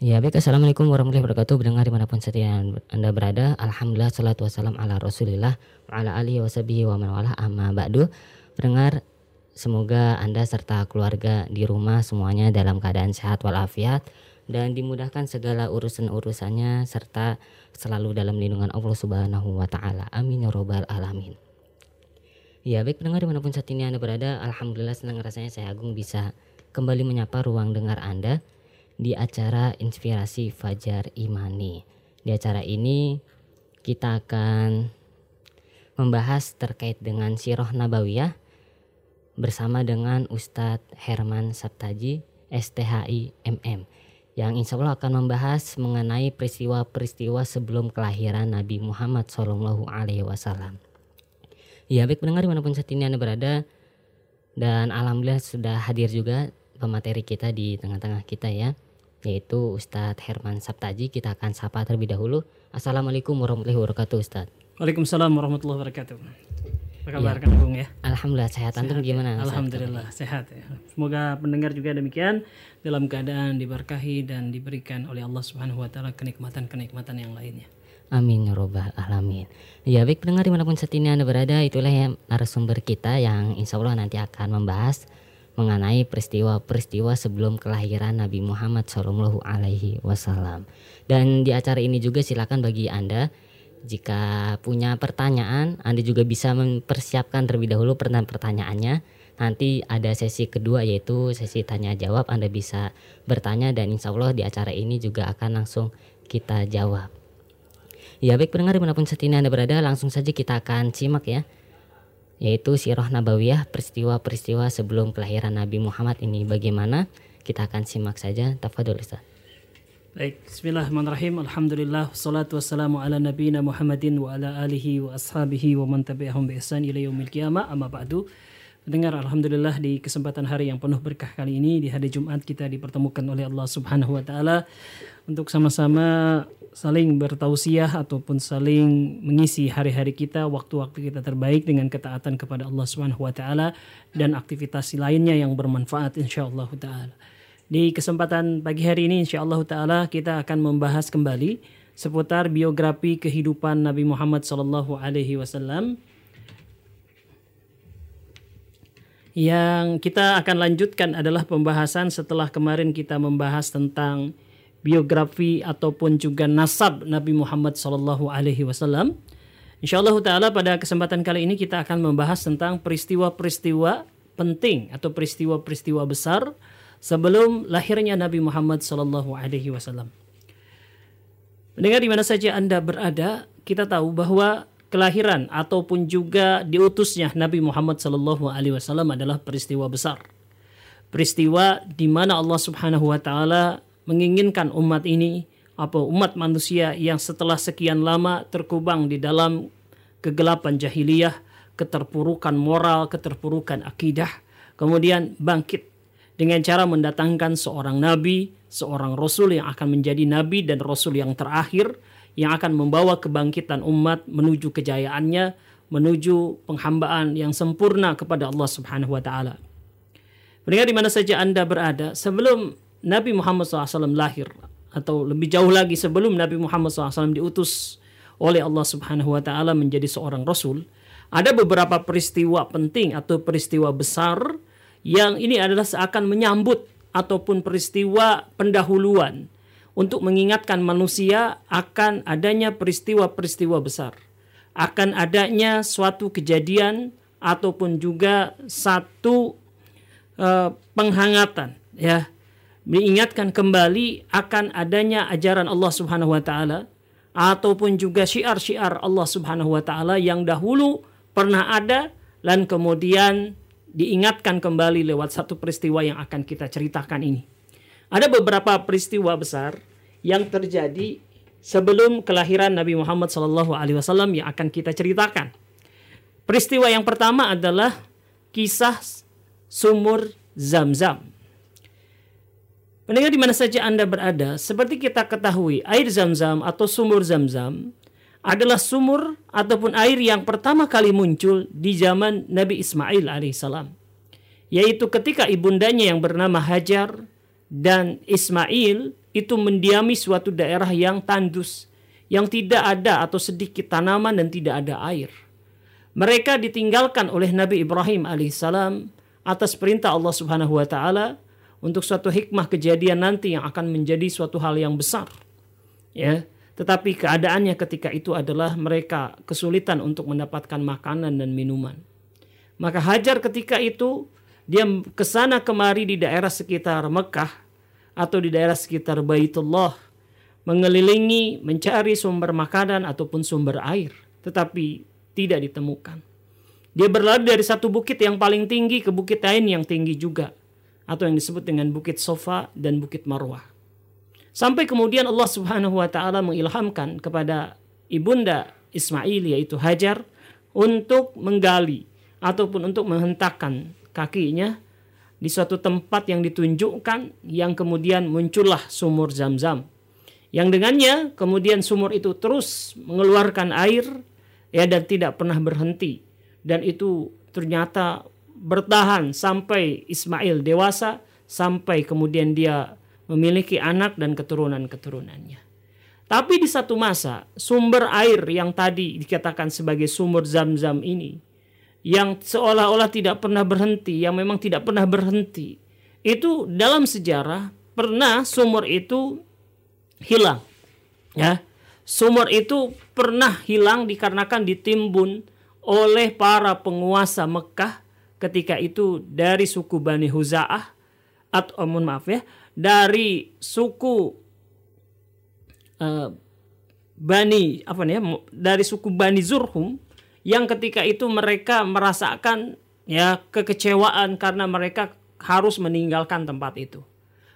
Ya baik. Assalamualaikum warahmatullahi wabarakatuh. Mendengar di mana pun setia anda berada Alhamdulillah salatu wassalam ala rasulillah Wa ala alihi wa sahbihi wa man wala amma ba'du. Pendengar Semoga anda serta keluarga di rumah semuanya dalam keadaan sehat walafiat Dan dimudahkan segala urusan-urusannya Serta selalu dalam lindungan Allah subhanahu wa ta'ala. Amin ya robbal alamin. Ya baik. Pendengar di mana pun saat ini anda berada Alhamdulillah senang rasanya saya Agung bisa kembali menyapa ruang dengar anda di acara Inspirasi Fajar Imani. Di acara ini kita akan membahas terkait dengan Sirah Nabawiyah bersama dengan Ustadz Herman Sabtaji STHI MM yang insya Allah akan membahas mengenai peristiwa-peristiwa sebelum kelahiran Nabi Muhammad Shallallahu Alaihi Wasallam. Ya baik pendengar di mana pun saat ini anda berada dan alhamdulillah sudah hadir juga pemateri kita di tengah-tengah kita ya yaitu Ustadz Herman Sabtaji. Kita akan sapa terlebih dahulu. Assalamualaikum warahmatullahi wabarakatuh Ustadz. Waalaikumsalam warahmatullahi wabarakatuh. Apa kabar Ya. Kang ya? Alhamdulillah sehat. Antum Sehat gimana? ya? Ustadz? Alhamdulillah sehat ya. Semoga pendengar juga demikian dalam keadaan diberkahi dan diberikan oleh Allah Subhanahu wa taala kenikmatan-kenikmatan yang lainnya. Amin ya robbal alamin. Ya baik pendengar di mana pun saat ini anda berada itulah ya narasumber kita yang insya Allah nanti akan membahas mengenai peristiwa-peristiwa sebelum kelahiran Nabi Muhammad Shallallahu Alaihi Wasallam. Dan di acara ini juga silakan bagi anda jika punya pertanyaan, anda juga bisa mempersiapkan terlebih dahulu pertanyaan-pertanyaannya. Nanti ada sesi kedua yaitu sesi tanya jawab. Anda bisa bertanya dan insya Allah di acara ini juga akan langsung kita jawab. Ya baik pendengar di mana pun saat Anda berada langsung saja kita akan simak ya yaitu Sirah Nabawiyah peristiwa-peristiwa sebelum kelahiran Nabi Muhammad ini bagaimana kita akan simak saja tafadhol Ustaz. Baik, bismillahirrahmanirrahim. Alhamdulillah salatu wassalamu ala nabiyina Muhammadin wa ala alihi wa ashabihi wa man tabi'ahum bi ihsan ila yaumil qiyamah. Amma ba'du. Mendengar alhamdulillah di kesempatan hari yang penuh berkah kali ini di hari Jumat kita dipertemukan oleh Allah Subhanahu wa taala untuk sama-sama saling bertausiah ataupun saling mengisi hari-hari kita, waktu-waktu kita terbaik dengan ketaatan kepada Allah Subhanahu wa taala dan aktivitas lainnya yang bermanfaat insyaallah taala. Di kesempatan pagi hari ini insyaallah taala kita akan membahas kembali seputar biografi kehidupan Nabi Muhammad sallallahu alaihi wasallam yang kita akan lanjutkan adalah pembahasan setelah kemarin kita membahas tentang biografi ataupun juga nasab Nabi Muhammad sallallahu alaihi wasallam. Insyaallah taala pada kesempatan kali ini kita akan membahas tentang peristiwa-peristiwa penting atau peristiwa-peristiwa besar sebelum lahirnya Nabi Muhammad sallallahu alaihi wasallam. Mendengar di mana saja Anda berada, kita tahu bahwa kelahiran ataupun juga diutusnya Nabi Muhammad sallallahu alaihi wasallam adalah peristiwa besar. Peristiwa di mana Allah Subhanahu wa taala menginginkan umat ini apa umat manusia yang setelah sekian lama terkubang di dalam kegelapan jahiliyah, keterpurukan moral, keterpurukan akidah, kemudian bangkit dengan cara mendatangkan seorang nabi, seorang rasul yang akan menjadi nabi dan rasul yang terakhir yang akan membawa kebangkitan umat menuju kejayaannya, menuju penghambaan yang sempurna kepada Allah Subhanahu wa taala. Pendengar di mana saja Anda berada, sebelum Nabi Muhammad SAW lahir atau lebih jauh lagi sebelum Nabi Muhammad SAW diutus oleh Allah Subhanahu wa taala menjadi seorang rasul, ada beberapa peristiwa penting atau peristiwa besar yang ini adalah seakan menyambut ataupun peristiwa pendahuluan untuk mengingatkan manusia akan adanya peristiwa-peristiwa besar, akan adanya suatu kejadian ataupun juga satu uh, penghangatan ya mengingatkan kembali akan adanya ajaran Allah Subhanahu wa taala ataupun juga syiar-syiar Allah Subhanahu wa taala yang dahulu pernah ada dan kemudian diingatkan kembali lewat satu peristiwa yang akan kita ceritakan ini. Ada beberapa peristiwa besar yang terjadi sebelum kelahiran Nabi Muhammad SAW yang akan kita ceritakan. Peristiwa yang pertama adalah kisah sumur Zam-Zam. Mendengar di mana saja Anda berada, seperti kita ketahui, air Zam-Zam atau sumur Zam-Zam adalah sumur ataupun air yang pertama kali muncul di zaman Nabi Ismail alaihissalam. Yaitu ketika ibundanya yang bernama Hajar dan Ismail itu mendiami suatu daerah yang tandus, yang tidak ada atau sedikit tanaman dan tidak ada air. Mereka ditinggalkan oleh Nabi Ibrahim alaihissalam atas perintah Allah Subhanahu wa taala untuk suatu hikmah kejadian nanti yang akan menjadi suatu hal yang besar. Ya, tetapi keadaannya ketika itu adalah mereka kesulitan untuk mendapatkan makanan dan minuman. Maka Hajar ketika itu dia ke sana kemari di daerah sekitar Mekah atau di daerah sekitar Baitullah mengelilingi mencari sumber makanan ataupun sumber air tetapi tidak ditemukan. Dia berlari dari satu bukit yang paling tinggi ke bukit lain yang tinggi juga atau yang disebut dengan bukit Sofa dan bukit Marwah. Sampai kemudian Allah Subhanahu wa taala mengilhamkan kepada ibunda Ismail yaitu Hajar untuk menggali ataupun untuk menghentakkan kakinya di suatu tempat yang ditunjukkan yang kemudian muncullah sumur Zam-Zam. Yang dengannya kemudian sumur itu terus mengeluarkan air ya dan tidak pernah berhenti dan itu ternyata bertahan sampai Ismail dewasa sampai kemudian dia memiliki anak dan keturunan-keturunannya. Tapi di satu masa sumber air yang tadi dikatakan sebagai sumur zam-zam ini yang seolah-olah tidak pernah berhenti, yang memang tidak pernah berhenti. Itu dalam sejarah pernah sumur itu hilang. Ya. Sumur itu pernah hilang dikarenakan ditimbun oleh para penguasa Mekah ketika itu dari suku Bani Huza'ah atau oh, mohon maaf ya dari suku uh, Bani apa nih ya dari suku Bani Zurhum yang ketika itu mereka merasakan ya kekecewaan karena mereka harus meninggalkan tempat itu.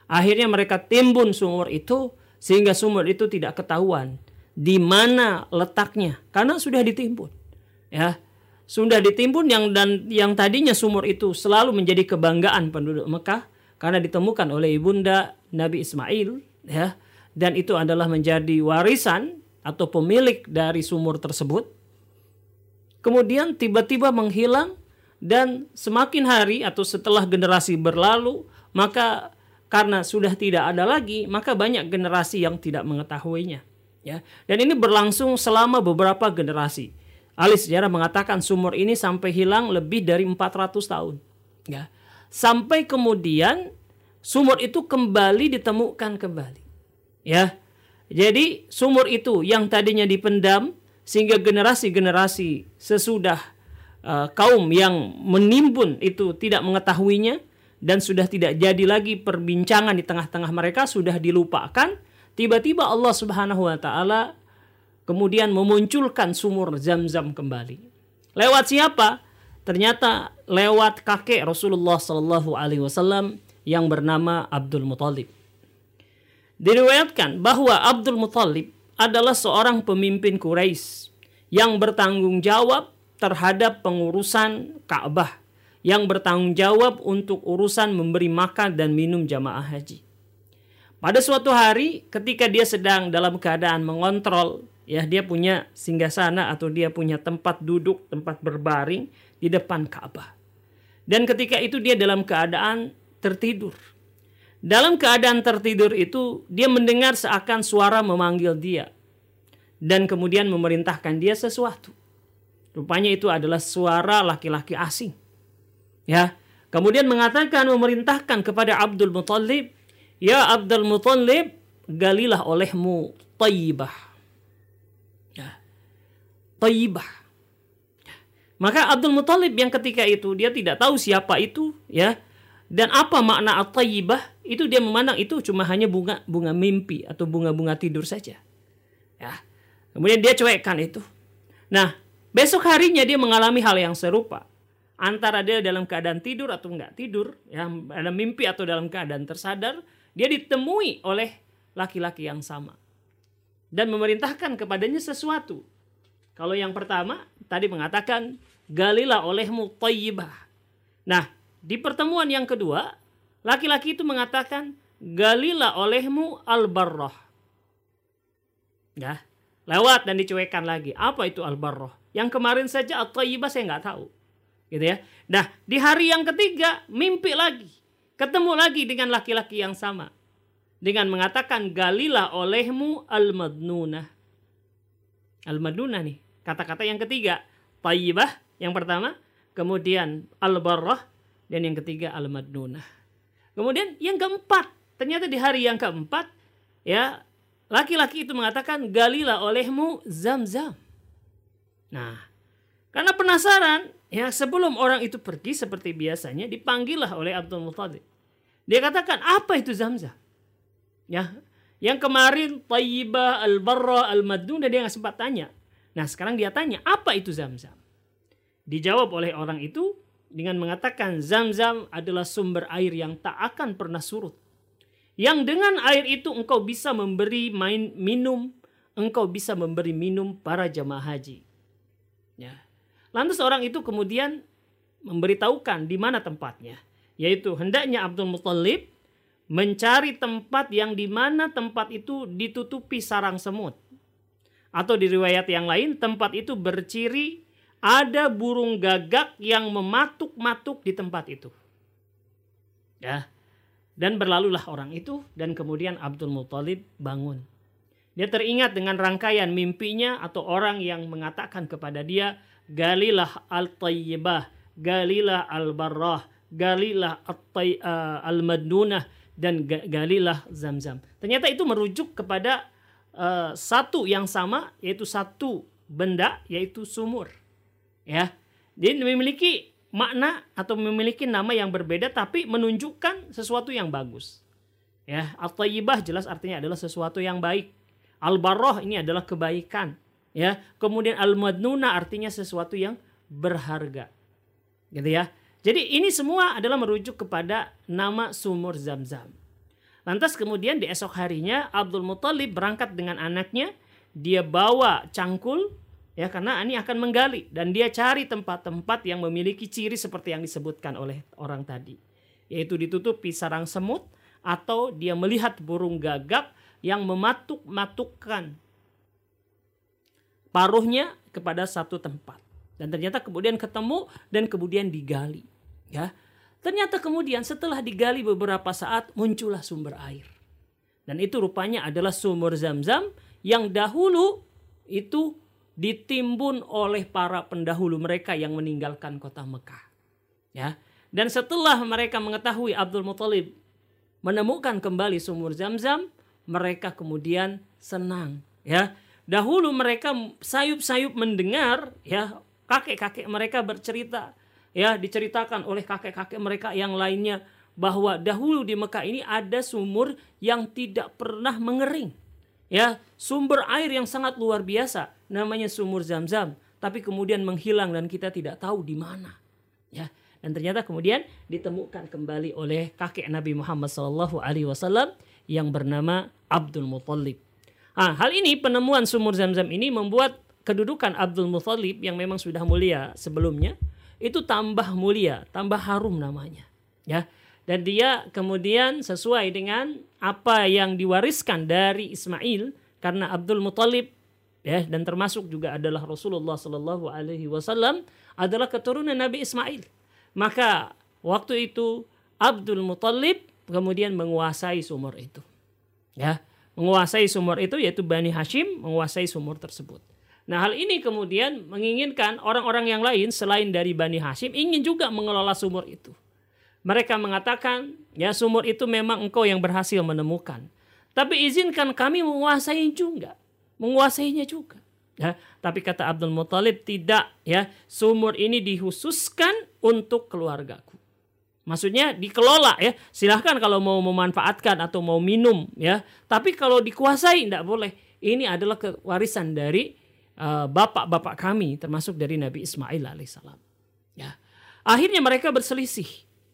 Akhirnya mereka timbun sumur itu sehingga sumur itu tidak ketahuan di mana letaknya karena sudah ditimbun. Ya, sudah ditimbun yang dan yang tadinya sumur itu selalu menjadi kebanggaan penduduk Mekah karena ditemukan oleh ibunda Nabi Ismail ya dan itu adalah menjadi warisan atau pemilik dari sumur tersebut. Kemudian tiba-tiba menghilang dan semakin hari atau setelah generasi berlalu maka karena sudah tidak ada lagi maka banyak generasi yang tidak mengetahuinya ya. Dan ini berlangsung selama beberapa generasi. Ahli sejarah mengatakan sumur ini sampai hilang lebih dari 400 tahun. Ya. Sampai kemudian sumur itu kembali ditemukan kembali. Ya. Jadi sumur itu yang tadinya dipendam sehingga generasi-generasi sesudah uh, kaum yang menimbun itu tidak mengetahuinya dan sudah tidak jadi lagi perbincangan di tengah-tengah mereka sudah dilupakan Tiba-tiba Allah Subhanahu wa taala kemudian memunculkan sumur Zam-Zam kembali. Lewat siapa? Ternyata lewat kakek Rasulullah Sallallahu alaihi wasallam yang bernama Abdul Muthalib. Diriwayatkan bahwa Abdul Muthalib adalah seorang pemimpin Quraisy yang bertanggung jawab terhadap pengurusan Ka'bah, yang bertanggung jawab untuk urusan memberi makan dan minum jamaah haji. Pada suatu hari ketika dia sedang dalam keadaan mengontrol ya dia punya singgasana atau dia punya tempat duduk, tempat berbaring di depan Ka'bah. Dan ketika itu dia dalam keadaan tertidur. Dalam keadaan tertidur itu dia mendengar seakan suara memanggil dia dan kemudian memerintahkan dia sesuatu. Rupanya itu adalah suara laki-laki asing. Ya, kemudian mengatakan memerintahkan kepada Abdul Muthalib Ya Abdul Muttalib, galilah olehmu taibah. Taibah. Maka Abdul Muttalib yang ketika itu dia tidak tahu siapa itu ya dan apa makna at-taibah itu dia memandang itu cuma hanya bunga bunga mimpi atau bunga-bunga tidur saja. Ya. Kemudian dia cuekkan itu. Nah, besok harinya dia mengalami hal yang serupa. Antara dia dalam keadaan tidur atau enggak tidur, ya, dalam mimpi atau dalam keadaan tersadar, dia ditemui oleh laki-laki yang sama dan memerintahkan kepadanya sesuatu. Kalau yang pertama tadi mengatakan galilah olehmu tayyibah. Nah, di pertemuan yang kedua, laki-laki itu mengatakan galilah olehmu al-barrah. Ya, lewat dan dicuekkan lagi. Apa itu al-barrah? Yang kemarin saja at-tayyibah saya nggak tahu. Gitu ya. Nah, di hari yang ketiga mimpi lagi Ketemu lagi dengan laki-laki yang sama. dengan mengatakan galilah olehmu al-madnunah. Al-madnunah nih, kata-kata yang ketiga, tayyibah yang pertama, kemudian al-barrah dan yang ketiga al-madnunah. Kemudian yang keempat, ternyata di hari yang keempat ya laki-laki itu mengatakan galilah olehmu zam-zam. Nah, karena penasaran, ya sebelum orang itu pergi seperti biasanya dipanggillah oleh Abdul Muthalib. Dia katakan, apa itu zam-zam? Ya, yang kemarin Tayyibah, Al-Barra, Al-Madun, dan dia nggak sempat tanya. Nah sekarang dia tanya, apa itu zam-zam? Dijawab oleh orang itu dengan mengatakan zam-zam adalah sumber air yang tak akan pernah surut. Yang dengan air itu engkau bisa memberi main minum, engkau bisa memberi minum para jamaah haji. Ya. Lantas orang itu kemudian memberitahukan di mana tempatnya, yaitu hendaknya Abdul Muthalib mencari tempat yang di mana tempat itu ditutupi sarang semut. Atau di riwayat yang lain tempat itu berciri ada burung gagak yang mematuk-matuk di tempat itu. Ya. Dan berlalulah orang itu dan kemudian Abdul Muthalib bangun. Dia teringat dengan rangkaian mimpinya atau orang yang mengatakan kepada dia, Galilah al-tayyibah, Galilah al-barrah, Galilah eh, al-madnunah, dan galilah zam-zam. Ternyata itu merujuk kepada uh, satu yang sama yaitu satu benda yaitu sumur. Ya. Jadi memiliki makna atau memiliki nama yang berbeda tapi menunjukkan sesuatu yang bagus. Ya, at-thayyibah jelas artinya adalah sesuatu yang baik. Al-barrah ini adalah kebaikan. Ya, kemudian al-madnuna artinya sesuatu yang berharga. Gitu ya. Jadi ini semua adalah merujuk kepada nama sumur Zam-Zam. Lantas kemudian di esok harinya Abdul Muthalib berangkat dengan anaknya. Dia bawa cangkul ya karena ini akan menggali dan dia cari tempat-tempat yang memiliki ciri seperti yang disebutkan oleh orang tadi. Yaitu ditutupi sarang semut atau dia melihat burung gagak yang mematuk-matukkan paruhnya kepada satu tempat. Dan ternyata kemudian ketemu dan kemudian digali. Ya. Ternyata kemudian setelah digali beberapa saat muncullah sumber air. Dan itu rupanya adalah sumur Zam-Zam yang dahulu itu ditimbun oleh para pendahulu mereka yang meninggalkan kota Mekah. Ya. Dan setelah mereka mengetahui Abdul Muthalib menemukan kembali sumur Zam-Zam, mereka kemudian senang, ya. Dahulu mereka sayup-sayup mendengar ya kakek-kakek mereka bercerita ya diceritakan oleh kakek-kakek mereka yang lainnya bahwa dahulu di Mekah ini ada sumur yang tidak pernah mengering. Ya, sumber air yang sangat luar biasa namanya sumur Zam-Zam, tapi kemudian menghilang dan kita tidak tahu di mana. Ya, dan ternyata kemudian ditemukan kembali oleh kakek Nabi Muhammad SAW yang bernama Abdul Muthalib. Nah, hal ini penemuan sumur Zam-Zam ini membuat kedudukan Abdul Muthalib yang memang sudah mulia sebelumnya itu tambah mulia, tambah harum namanya. Ya. Dan dia kemudian sesuai dengan apa yang diwariskan dari Ismail karena Abdul Muthalib ya dan termasuk juga adalah Rasulullah Shallallahu alaihi wasallam adalah keturunan Nabi Ismail. Maka waktu itu Abdul Muthalib kemudian menguasai sumur itu. Ya, menguasai sumur itu yaitu Bani Hashim menguasai sumur tersebut. Nah hal ini kemudian menginginkan orang-orang yang lain selain dari Bani Hashim ingin juga mengelola sumur itu. Mereka mengatakan, ya sumur itu memang engkau yang berhasil menemukan. Tapi izinkan kami menguasai juga. Menguasainya juga. Ya, tapi kata Abdul Muthalib tidak ya sumur ini dikhususkan untuk keluargaku. Maksudnya dikelola ya. Silahkan kalau mau memanfaatkan atau mau minum ya. Tapi kalau dikuasai tidak boleh. Ini adalah kewarisan dari bapak-bapak kami termasuk dari Nabi Ismail alaihissalam. Ya. Akhirnya mereka berselisih.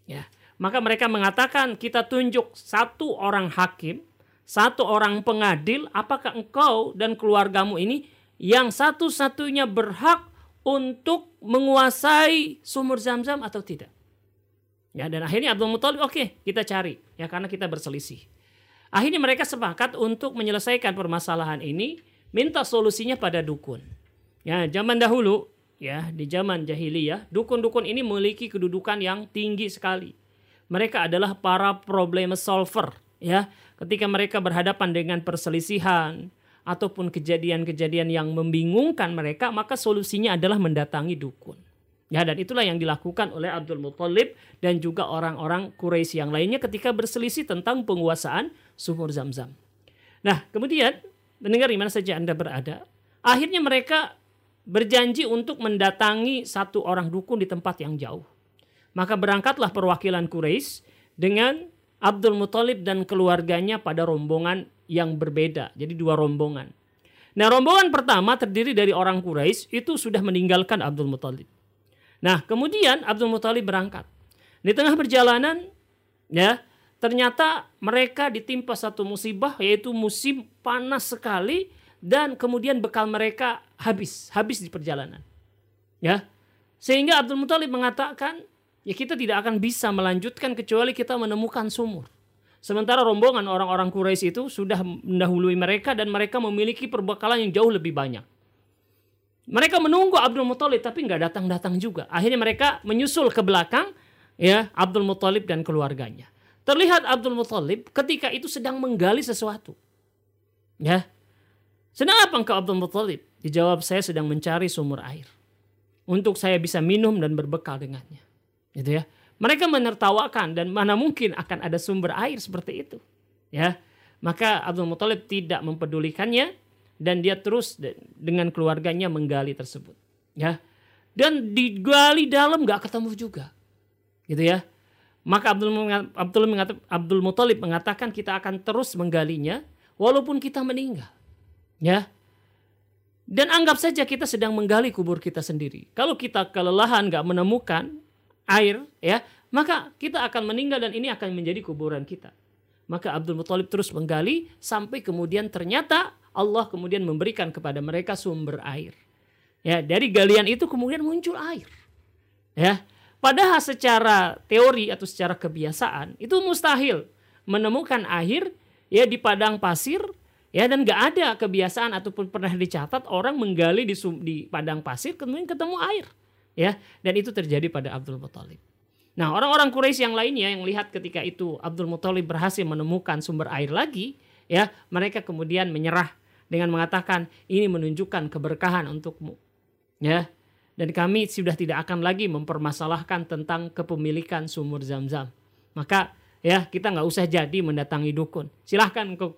Ya. Maka mereka mengatakan kita tunjuk satu orang hakim, satu orang pengadil, apakah engkau dan keluargamu ini yang satu-satunya berhak untuk menguasai sumur zam-zam atau tidak. Ya, dan akhirnya Abdul Muthalib oke okay, kita cari ya karena kita berselisih. Akhirnya mereka sepakat untuk menyelesaikan permasalahan ini minta solusinya pada dukun. Ya, zaman dahulu ya, di zaman jahiliyah, dukun-dukun ini memiliki kedudukan yang tinggi sekali. Mereka adalah para problem solver, ya. ketika mereka berhadapan dengan perselisihan ataupun kejadian-kejadian yang membingungkan mereka, maka solusinya adalah mendatangi dukun. Ya, dan itulah yang dilakukan oleh Abdul Muthalib dan juga orang-orang Quraisy yang lainnya ketika berselisih tentang penguasaan sumur Zam-Zam. Nah, kemudian mendengar di mana saja Anda berada, akhirnya mereka berjanji untuk mendatangi satu orang dukun di tempat yang jauh. Maka berangkatlah perwakilan Quraisy dengan Abdul Muthalib dan keluarganya pada rombongan yang berbeda. Jadi dua rombongan. Nah, rombongan pertama terdiri dari orang Quraisy itu sudah meninggalkan Abdul Muthalib. Nah, kemudian Abdul Muthalib berangkat. Di tengah perjalanan, ya, ternyata mereka ditimpa satu musibah yaitu musim panas sekali dan kemudian bekal mereka habis, habis di perjalanan. Ya. Sehingga Abdul Muthalib mengatakan, ya kita tidak akan bisa melanjutkan kecuali kita menemukan sumur. Sementara rombongan orang-orang Quraisy itu sudah mendahului mereka dan mereka memiliki perbekalan yang jauh lebih banyak. Mereka menunggu Abdul Muthalib tapi nggak datang-datang juga. Akhirnya mereka menyusul ke belakang ya Abdul Muthalib dan keluarganya. Terlihat Abdul Muthalib ketika itu sedang menggali sesuatu. Ya. Sedang apa engkau Abdul Muthalib? Dijawab saya sedang mencari sumur air. Untuk saya bisa minum dan berbekal dengannya. Gitu ya. Mereka menertawakan dan mana mungkin akan ada sumber air seperti itu. Ya. Maka Abdul Muthalib tidak mempedulikannya dan dia terus dengan keluarganya menggali tersebut ya dan digali dalam nggak ketemu juga gitu ya maka Abdul Abdul Abdul Muthalib mengatakan kita akan terus menggalinya walaupun kita meninggal ya dan anggap saja kita sedang menggali kubur kita sendiri kalau kita kelelahan nggak menemukan air ya maka kita akan meninggal dan ini akan menjadi kuburan kita maka Abdul Muthalib terus menggali sampai kemudian ternyata Allah kemudian memberikan kepada mereka sumber air. Ya, dari galian itu kemudian muncul air. Ya. Padahal secara teori atau secara kebiasaan itu mustahil menemukan air ya di padang pasir ya dan gak ada kebiasaan ataupun pernah dicatat orang menggali di, di padang pasir kemudian ketemu air ya dan itu terjadi pada Abdul Muthalib. Nah orang-orang Quraisy yang lainnya yang lihat ketika itu Abdul Muthalib berhasil menemukan sumber air lagi ya mereka kemudian menyerah dengan mengatakan ini menunjukkan keberkahan untukmu. Ya. Dan kami sudah tidak akan lagi mempermasalahkan tentang kepemilikan sumur Zam-Zam. Maka ya kita nggak usah jadi mendatangi dukun. Silahkan engkau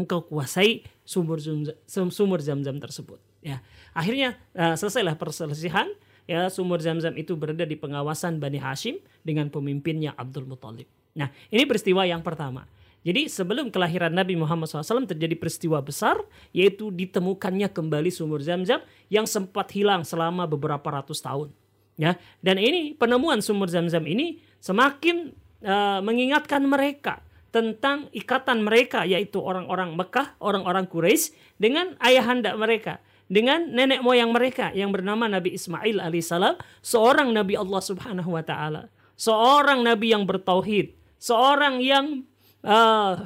engkau kuasai sumur Zam-Zam, sumur Zam-Zam tersebut. Ya. Akhirnya uh, selesailah perselisihan. Ya, sumur Zam-Zam itu berada di pengawasan Bani Hashim dengan pemimpinnya Abdul Muthalib. Nah, ini peristiwa yang pertama. Jadi sebelum kelahiran Nabi Muhammad SAW terjadi peristiwa besar yaitu ditemukannya kembali sumur Zam-Zam yang sempat hilang selama beberapa ratus tahun. Ya, dan ini penemuan sumur Zam-Zam ini semakin uh, mengingatkan mereka tentang ikatan mereka yaitu orang-orang Mekah, orang-orang Quraisy dengan ayahanda mereka, dengan nenek moyang mereka yang bernama Nabi Ismail alaihissalam, seorang nabi Allah Subhanahu wa taala, seorang nabi yang bertauhid, seorang yang uh,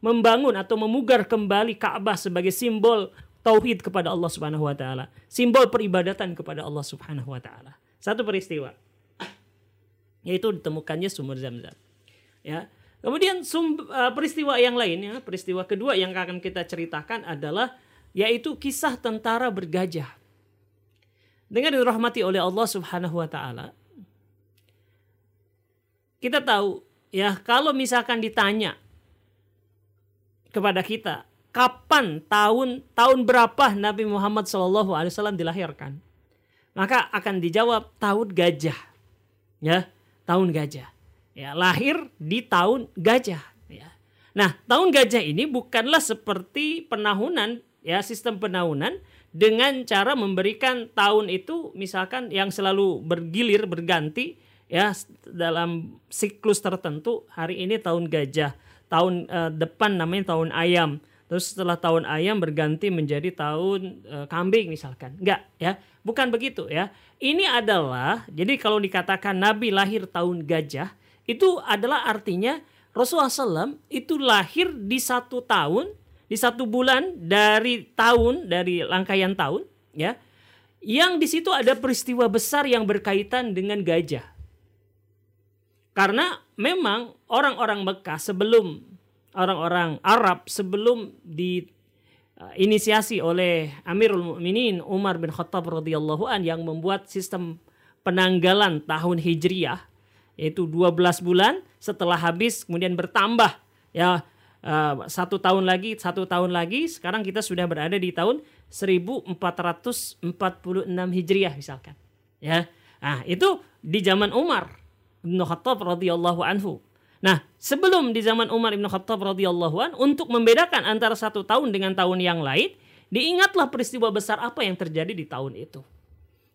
membangun atau memugar kembali Ka'bah sebagai simbol tauhid kepada Allah Subhanahu wa taala, simbol peribadatan kepada Allah Subhanahu wa taala. Satu peristiwa yaitu ditemukannya sumur Zam-Zam. Ya. Kemudian sum, uh, peristiwa yang lainnya, peristiwa kedua yang akan kita ceritakan adalah yaitu kisah tentara bergajah. Dengan dirahmati oleh Allah Subhanahu wa taala, kita tahu ya kalau misalkan ditanya kepada kita kapan tahun tahun berapa Nabi Muhammad SAW dilahirkan? Maka akan dijawab tahun gajah. Ya tahun gajah. Ya lahir di tahun gajah. Ya. Nah tahun gajah ini bukanlah seperti penahunan ya sistem penahunan dengan cara memberikan tahun itu misalkan yang selalu bergilir berganti ya dalam siklus tertentu hari ini tahun gajah tahun uh, depan namanya tahun ayam. Terus setelah tahun ayam berganti menjadi tahun uh, kambing misalkan. Enggak ya. Bukan begitu ya. Ini adalah jadi kalau dikatakan Nabi lahir tahun gajah itu adalah artinya Rasulullah SAW itu lahir di satu tahun di satu bulan dari tahun dari rangkaian tahun ya. Yang di situ ada peristiwa besar yang berkaitan dengan gajah karena memang orang-orang Mekah sebelum orang-orang Arab sebelum di uh, inisiasi oleh Amirul Mukminin Umar bin Khattab radhiyallahu an yang membuat sistem penanggalan tahun Hijriyah yaitu 12 bulan setelah habis kemudian bertambah ya uh, satu tahun lagi satu tahun lagi sekarang kita sudah berada di tahun 1446 Hijriah misalkan ya. Nah itu di zaman Umar bin Khattab radhiyallahu anhu Nah, sebelum di zaman Umar bin Khattab radhiyallahu an untuk membedakan antara satu tahun dengan tahun yang lain, diingatlah peristiwa besar apa yang terjadi di tahun itu.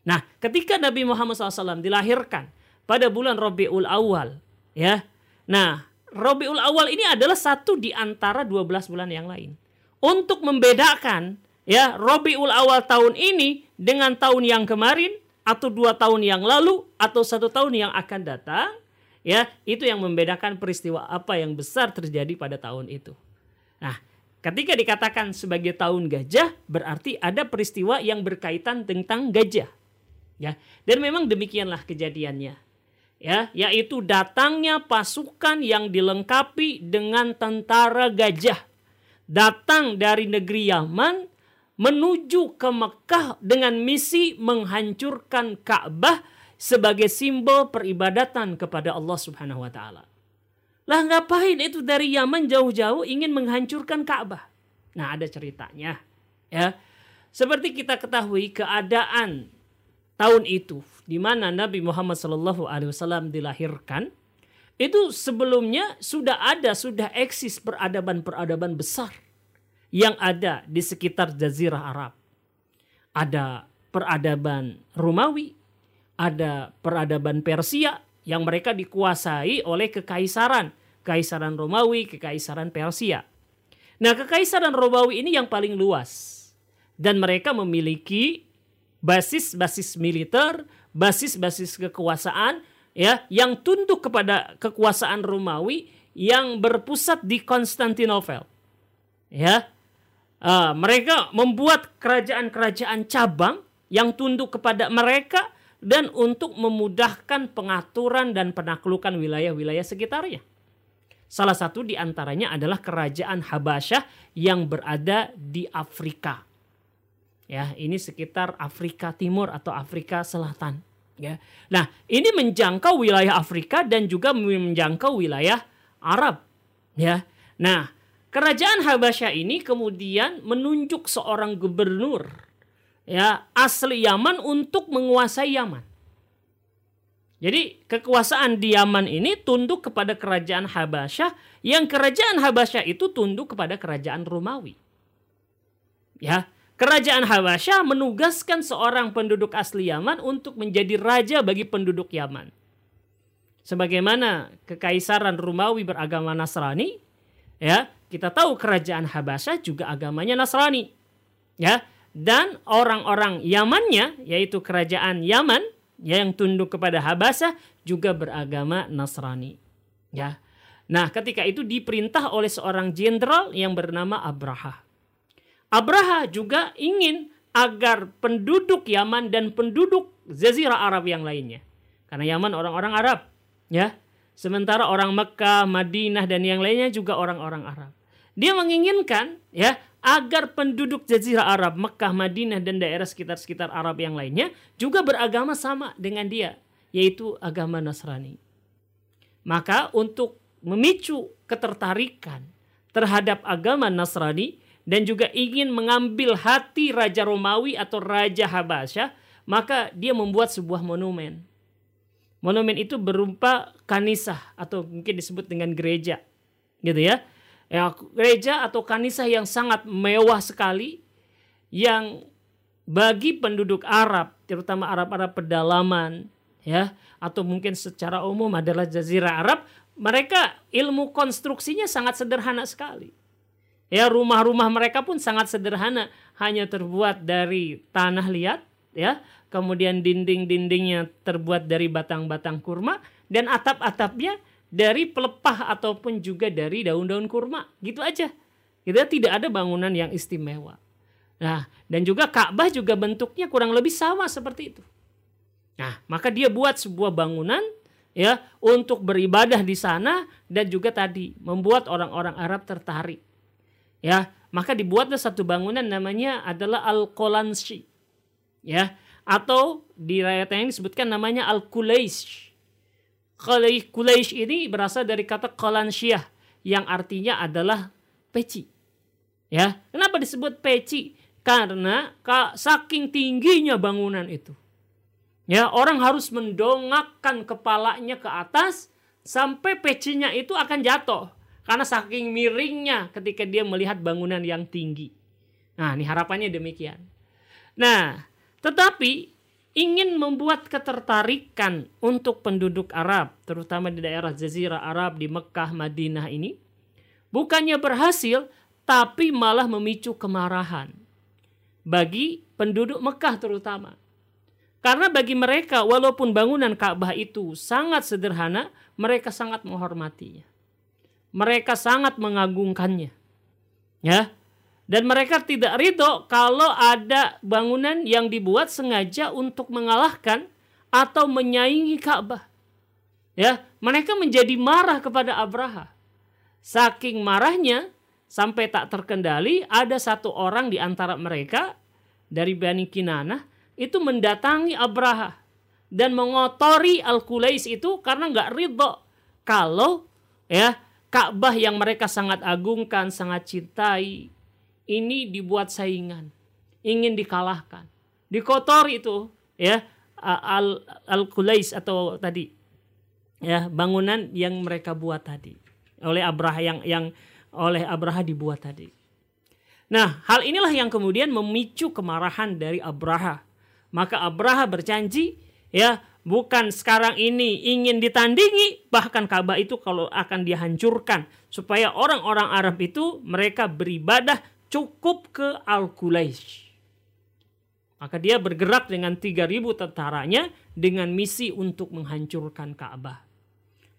Nah, ketika Nabi Muhammad SAW dilahirkan pada bulan Rabiul Awal, ya. Nah, Rabiul Awal ini adalah satu di antara 12 bulan yang lain. Untuk membedakan ya Rabiul Awal tahun ini dengan tahun yang kemarin atau dua tahun yang lalu atau satu tahun yang akan datang, ya itu yang membedakan peristiwa apa yang besar terjadi pada tahun itu. Nah, ketika dikatakan sebagai tahun gajah berarti ada peristiwa yang berkaitan tentang gajah. Ya, dan memang demikianlah kejadiannya. Ya, yaitu datangnya pasukan yang dilengkapi dengan tentara gajah datang dari negeri Yaman menuju ke Mekah dengan misi menghancurkan Ka'bah sebagai simbol peribadatan kepada Allah Subhanahu wa taala. Lah ngapain itu dari Yaman jauh-jauh ingin menghancurkan Ka'bah? Nah, ada ceritanya. Ya. Seperti kita ketahui keadaan tahun itu di mana Nabi Muhammad Shallallahu alaihi wasallam dilahirkan, itu sebelumnya sudah ada, sudah eksis peradaban-peradaban besar yang ada di sekitar jazirah Arab. Ada peradaban Romawi, ada peradaban Persia yang mereka dikuasai oleh kekaisaran, kekaisaran Romawi, kekaisaran Persia. Nah, kekaisaran Romawi ini yang paling luas dan mereka memiliki basis-basis militer, basis-basis kekuasaan ya yang tunduk kepada kekuasaan Romawi yang berpusat di Konstantinopel. Ya. Uh, mereka membuat kerajaan-kerajaan cabang yang tunduk kepada mereka dan untuk memudahkan pengaturan dan penaklukan wilayah-wilayah sekitarnya. Salah satu di antaranya adalah kerajaan Habasyah yang berada di Afrika. Ya, ini sekitar Afrika Timur atau Afrika Selatan. Ya. Nah, ini menjangkau wilayah Afrika dan juga menjangkau wilayah Arab. Ya. Nah, kerajaan Habasyah ini kemudian menunjuk seorang gubernur ya asli Yaman untuk menguasai Yaman. Jadi kekuasaan di Yaman ini tunduk kepada kerajaan Habasyah yang kerajaan Habasyah itu tunduk kepada kerajaan Romawi. Ya, kerajaan Habasyah menugaskan seorang penduduk asli Yaman untuk menjadi raja bagi penduduk Yaman. Sebagaimana kekaisaran Romawi beragama Nasrani, ya, kita tahu kerajaan Habasyah juga agamanya Nasrani. Ya, dan orang-orang Yamannya yaitu kerajaan Yaman yang tunduk kepada Habasah juga beragama Nasrani. Ya. Nah, ketika itu diperintah oleh seorang jenderal yang bernama Abraha. Abraha juga ingin agar penduduk Yaman dan penduduk Jazirah Arab yang lainnya. Karena Yaman orang-orang Arab, ya. Sementara orang Mekah, Madinah dan yang lainnya juga orang-orang Arab. Dia menginginkan ya agar penduduk Jazirah Arab, Mekah, Madinah dan daerah sekitar-sekitar Arab yang lainnya juga beragama sama dengan dia, yaitu agama Nasrani. Maka untuk memicu ketertarikan terhadap agama Nasrani dan juga ingin mengambil hati Raja Romawi atau Raja Habasyah, maka dia membuat sebuah monumen. Monumen itu berupa kanisah atau mungkin disebut dengan gereja. Gitu ya ya, gereja atau kanisah yang sangat mewah sekali yang bagi penduduk Arab, terutama Arab-Arab pedalaman, ya, atau mungkin secara umum adalah jazirah Arab, mereka ilmu konstruksinya sangat sederhana sekali. Ya, rumah-rumah mereka pun sangat sederhana, hanya terbuat dari tanah liat, ya, kemudian dinding-dindingnya terbuat dari batang-batang kurma dan atap-atapnya dari pelepah ataupun juga dari daun-daun kurma gitu aja kita tidak ada bangunan yang istimewa nah dan juga Ka'bah juga bentuknya kurang lebih sama seperti itu nah maka dia buat sebuah bangunan ya untuk beribadah di sana dan juga tadi membuat orang-orang Arab tertarik. Ya, maka dibuatlah satu bangunan namanya adalah Al-Qolansi. Ya, atau di rakyat yang disebutkan namanya Al-Kulaish. Kulaish ini berasal dari kata Qolansyah yang artinya adalah peci. Ya, kenapa disebut peci? Karena saking tingginya bangunan itu. Ya, orang harus mendongakkan kepalanya ke atas sampai pecinya itu akan jatuh karena saking miringnya ketika dia melihat bangunan yang tinggi. Nah, ini harapannya demikian. Nah, tetapi ingin membuat ketertarikan untuk penduduk Arab, terutama di daerah Jazirah Arab di Mekah, Madinah ini, bukannya berhasil, tapi malah memicu kemarahan bagi penduduk Mekah terutama. Karena bagi mereka walaupun bangunan Ka'bah itu sangat sederhana, mereka sangat menghormatinya. Mereka sangat mengagungkannya. Ya, dan mereka tidak ridho kalau ada bangunan yang dibuat sengaja untuk mengalahkan atau menyaingi Ka'bah. Ya, mereka menjadi marah kepada Abraha. Saking marahnya sampai tak terkendali, ada satu orang di antara mereka dari Bani Kinanah itu mendatangi Abraha dan mengotori Al-Qulais itu karena nggak ridho kalau ya Ka'bah yang mereka sangat agungkan, sangat cintai, ini dibuat saingan, ingin dikalahkan. Dikotor itu ya al al kulais atau tadi ya bangunan yang mereka buat tadi oleh Abraha yang yang oleh Abraha dibuat tadi. Nah, hal inilah yang kemudian memicu kemarahan dari Abraha. Maka Abraha berjanji ya bukan sekarang ini ingin ditandingi bahkan Ka'bah itu kalau akan dihancurkan supaya orang-orang Arab itu mereka beribadah cukup ke Al-Qulaish. Maka dia bergerak dengan 3000 tentaranya dengan misi untuk menghancurkan Ka'bah.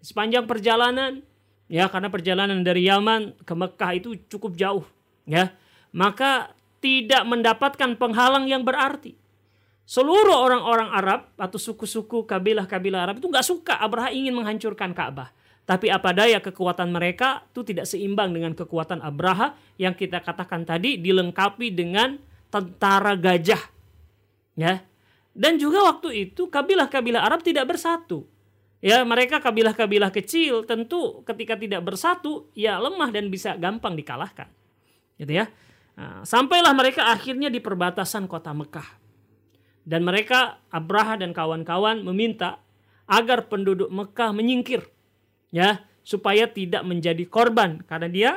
Sepanjang perjalanan, ya karena perjalanan dari Yaman ke Mekah itu cukup jauh, ya. Maka tidak mendapatkan penghalang yang berarti. Seluruh orang-orang Arab atau suku-suku kabilah-kabilah Arab itu nggak suka Abraha ingin menghancurkan Ka'bah. Tapi apa daya kekuatan mereka itu tidak seimbang dengan kekuatan Abraha yang kita katakan tadi dilengkapi dengan tentara gajah. Ya. Dan juga waktu itu kabilah-kabilah Arab tidak bersatu. Ya, mereka kabilah-kabilah kecil tentu ketika tidak bersatu ya lemah dan bisa gampang dikalahkan. Gitu ya. Nah, sampailah mereka akhirnya di perbatasan kota Mekah. Dan mereka Abraha dan kawan-kawan meminta agar penduduk Mekah menyingkir ya supaya tidak menjadi korban karena dia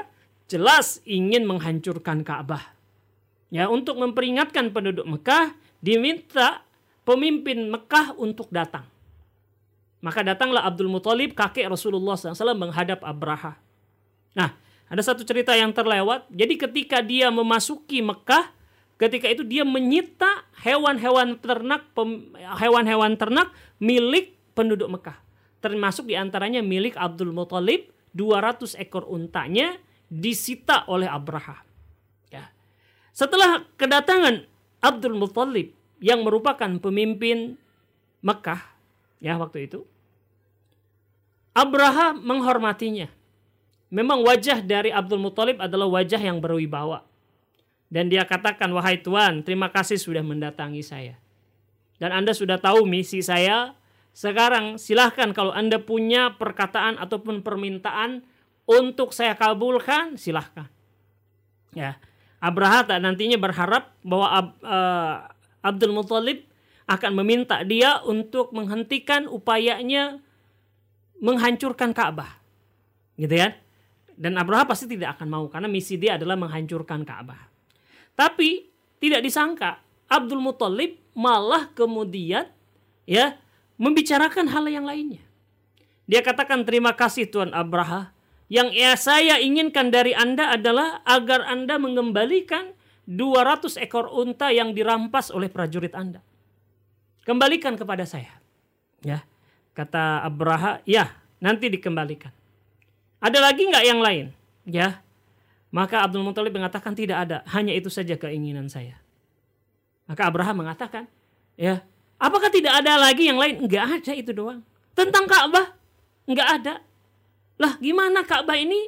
jelas ingin menghancurkan Ka'bah. Ya, untuk memperingatkan penduduk Mekah diminta pemimpin Mekah untuk datang. Maka datanglah Abdul Muthalib kakek Rasulullah SAW menghadap Abraha. Nah, ada satu cerita yang terlewat. Jadi ketika dia memasuki Mekah, ketika itu dia menyita hewan-hewan ternak hewan-hewan ternak milik penduduk Mekah termasuk di antaranya milik Abdul Muthalib 200 ekor untanya disita oleh Abraha. Ya. Setelah kedatangan Abdul Muthalib yang merupakan pemimpin Mekah ya waktu itu Abraha menghormatinya. Memang wajah dari Abdul Muthalib adalah wajah yang berwibawa. Dan dia katakan, wahai Tuan, terima kasih sudah mendatangi saya. Dan Anda sudah tahu misi saya sekarang silahkan kalau Anda punya perkataan ataupun permintaan untuk saya kabulkan, silahkan. Ya, Abraha tak nantinya berharap bahwa Ab, uh, Abdul Muthalib akan meminta dia untuk menghentikan upayanya menghancurkan Ka'bah. Gitu ya. Dan Abraha pasti tidak akan mau karena misi dia adalah menghancurkan Ka'bah. Tapi tidak disangka Abdul Muthalib malah kemudian ya membicarakan hal yang lainnya. Dia katakan terima kasih Tuan Abraha. Yang ya saya inginkan dari Anda adalah agar Anda mengembalikan 200 ekor unta yang dirampas oleh prajurit Anda. Kembalikan kepada saya. Ya, kata Abraha, ya nanti dikembalikan. Ada lagi nggak yang lain? Ya, maka Abdul Muthalib mengatakan tidak ada, hanya itu saja keinginan saya. Maka Abraham mengatakan, ya Apakah tidak ada lagi yang lain? Enggak ada itu doang. Tentang Ka'bah nggak ada. Lah gimana Ka'bah ini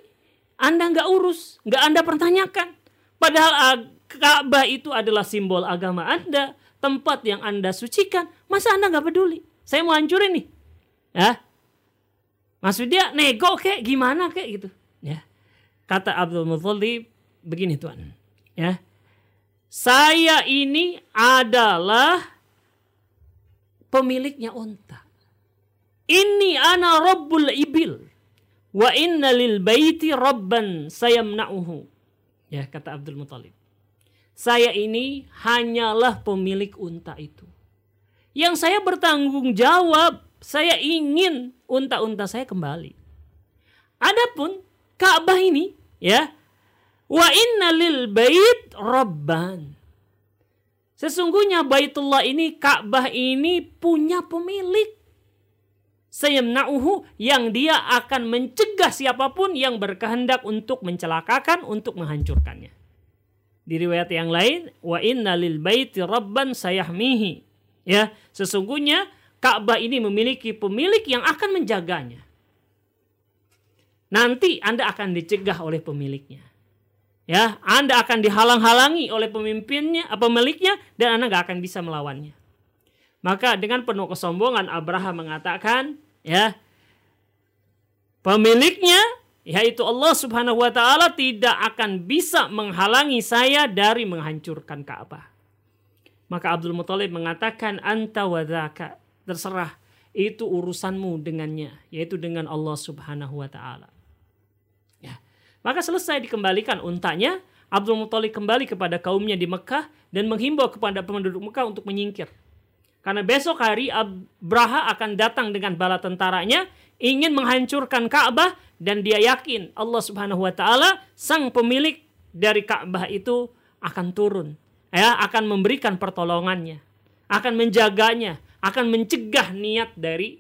Anda nggak urus, nggak Anda pertanyakan. Padahal Ka'bah itu adalah simbol agama Anda, tempat yang Anda sucikan. Masa Anda nggak peduli? Saya mau hancurin nih. Ya. Maksud dia nego kayak gimana kayak gitu. Ya. Kata Abdul Muthalib begini Tuhan. Ya. Saya ini adalah pemiliknya unta. Ini ana rabbul ibil. Wa inna lil baiti rabban sayamna'uhu. Ya kata Abdul Muthalib. Saya ini hanyalah pemilik unta itu. Yang saya bertanggung jawab, saya ingin unta-unta saya kembali. Adapun Ka'bah ini, ya, wa inna lil bait rabban. Sesungguhnya Baitullah ini, Ka'bah ini punya pemilik. Sayamna'uhu yang dia akan mencegah siapa pun yang berkehendak untuk mencelakakan, untuk menghancurkannya. Di riwayat yang lain, wa inna lil baiti rabban sayahmihi. Ya, sesungguhnya Ka'bah ini memiliki pemilik yang akan menjaganya. Nanti Anda akan dicegah oleh pemiliknya ya Anda akan dihalang-halangi oleh pemimpinnya, pemiliknya, dan Anda nggak akan bisa melawannya. Maka dengan penuh kesombongan Abraham mengatakan, ya pemiliknya yaitu Allah Subhanahu wa taala tidak akan bisa menghalangi saya dari menghancurkan Ka'bah. Maka Abdul Muthalib mengatakan anta wadaka terserah itu urusanmu dengannya yaitu dengan Allah Subhanahu wa taala. Maka selesai dikembalikan untanya, Abdul Muthalib kembali kepada kaumnya di Mekah dan menghimbau kepada penduduk Mekah untuk menyingkir. Karena besok hari Abraha akan datang dengan bala tentaranya ingin menghancurkan Ka'bah dan dia yakin Allah Subhanahu wa taala sang pemilik dari Ka'bah itu akan turun. Ya akan memberikan pertolongannya akan menjaganya akan mencegah niat dari